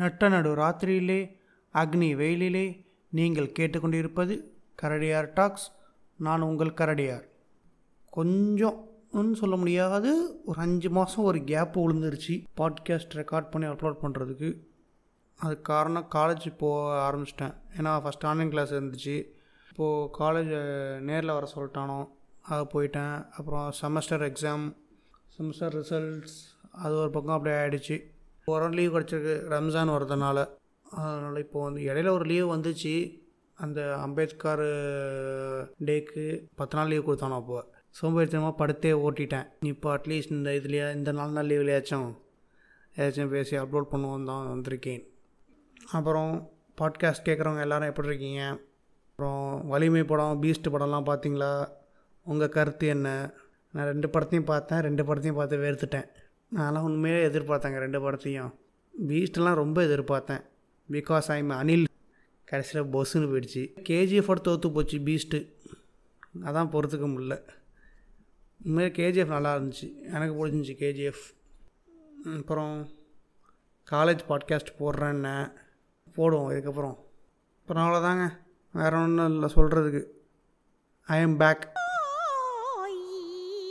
நட்ட நடு ராத்திரியிலே அக்னி வெயிலிலே நீங்கள் கேட்டுக்கொண்டிருப்பது கரடியார் டாக்ஸ். நான் உங்கள் கரடியார். கொஞ்சம்னு சொல்ல முடியாது ஒரு அஞ்சு மாதம் ஒரு கேப் விழுந்துருச்சு பாட்காஸ்ட் ரெக்கார்ட் பண்ணி அப்லோட் பண்ணுறதுக்கு அதுக்கு காரணம் காலேஜ் போக ஆரம்பிச்சிட்டேன். ஏன்னா ஃபஸ்ட் ஆன்லைன் கிளாஸ் இருந்துச்சு. இப்போது காலேஜ் நேரில் வர சொல்லிட்டானோ அது போயிட்டேன். அப்புறம் செமஸ்டர் எக்ஸாம் செமஸ்டர் ரிசல்ட்ஸ் அது ஒரு பக்கம் அப்படியே ஆகிடுச்சு ஒரு லீவ் கிடச்சிருக்கு. ரம்ஜான் வரதுனால அதனால் இப்போ வந்து இடையில ஒரு லீவ் வந்துச்சு. அந்த அம்பேத்கர் டேக்கு பத்து நாள் லீவ் கொடுத்தானோ அப்போ. சோம்பேறித்தனமாக படுத்தே ஓட்டிட்டேன். இப்போ அட்லீஸ்ட் இந்த இதுலையா இந்த நாலு நாள் லீவ்லையாச்சும் ஏதாச்சும் பேசி அப்லோட் பண்ணுவோம் தான் வந்திருக்கேன். அப்புறம் பாட்காஸ்ட் கேட்குறவங்க எல்லோரும் எப்படி இருக்கீங்க? அப்புறம் வலிமை படம் பீஸ்ட் படம்லாம் பார்த்தீங்களா? உங்கள் கருத்து என்ன? நான் ரெண்டு படத்தையும் பார்த்தேன். ரெண்டு படத்தையும் பார்த்து வேர்த்துட்டேன். நான்லாம் உண்மையிலே எதிர்பார்த்தேங்க ரெண்டு படத்தையும். பீஸ்ட்லாம் ரொம்ப எதிர்பார்த்தேன். பிகாஸ் ஐம் அனில் கடைசியில் பொஸ்ஸுன்னு போயிடுச்சு. கேஜிஎஃபோட தோற்று போச்சு பீஸ்ட்டு அதான் பொறுத்துக்க முடில உண்மையிலே கேஜிஎஃப் நல்லா இருந்துச்சு. எனக்கு பிடிச்சிருந்துச்சி கேஜிஎஃப் அப்புறம் காலேஜ் பாட்காஸ்ட் போடுறேன்னே போடுவோம் இதுக்கப்புறம். அப்புறம் அவ்வளோதாங்க வேறு ஒன்றும் இல்லை சொல்கிறதுக்கு ஐ எம் பேக்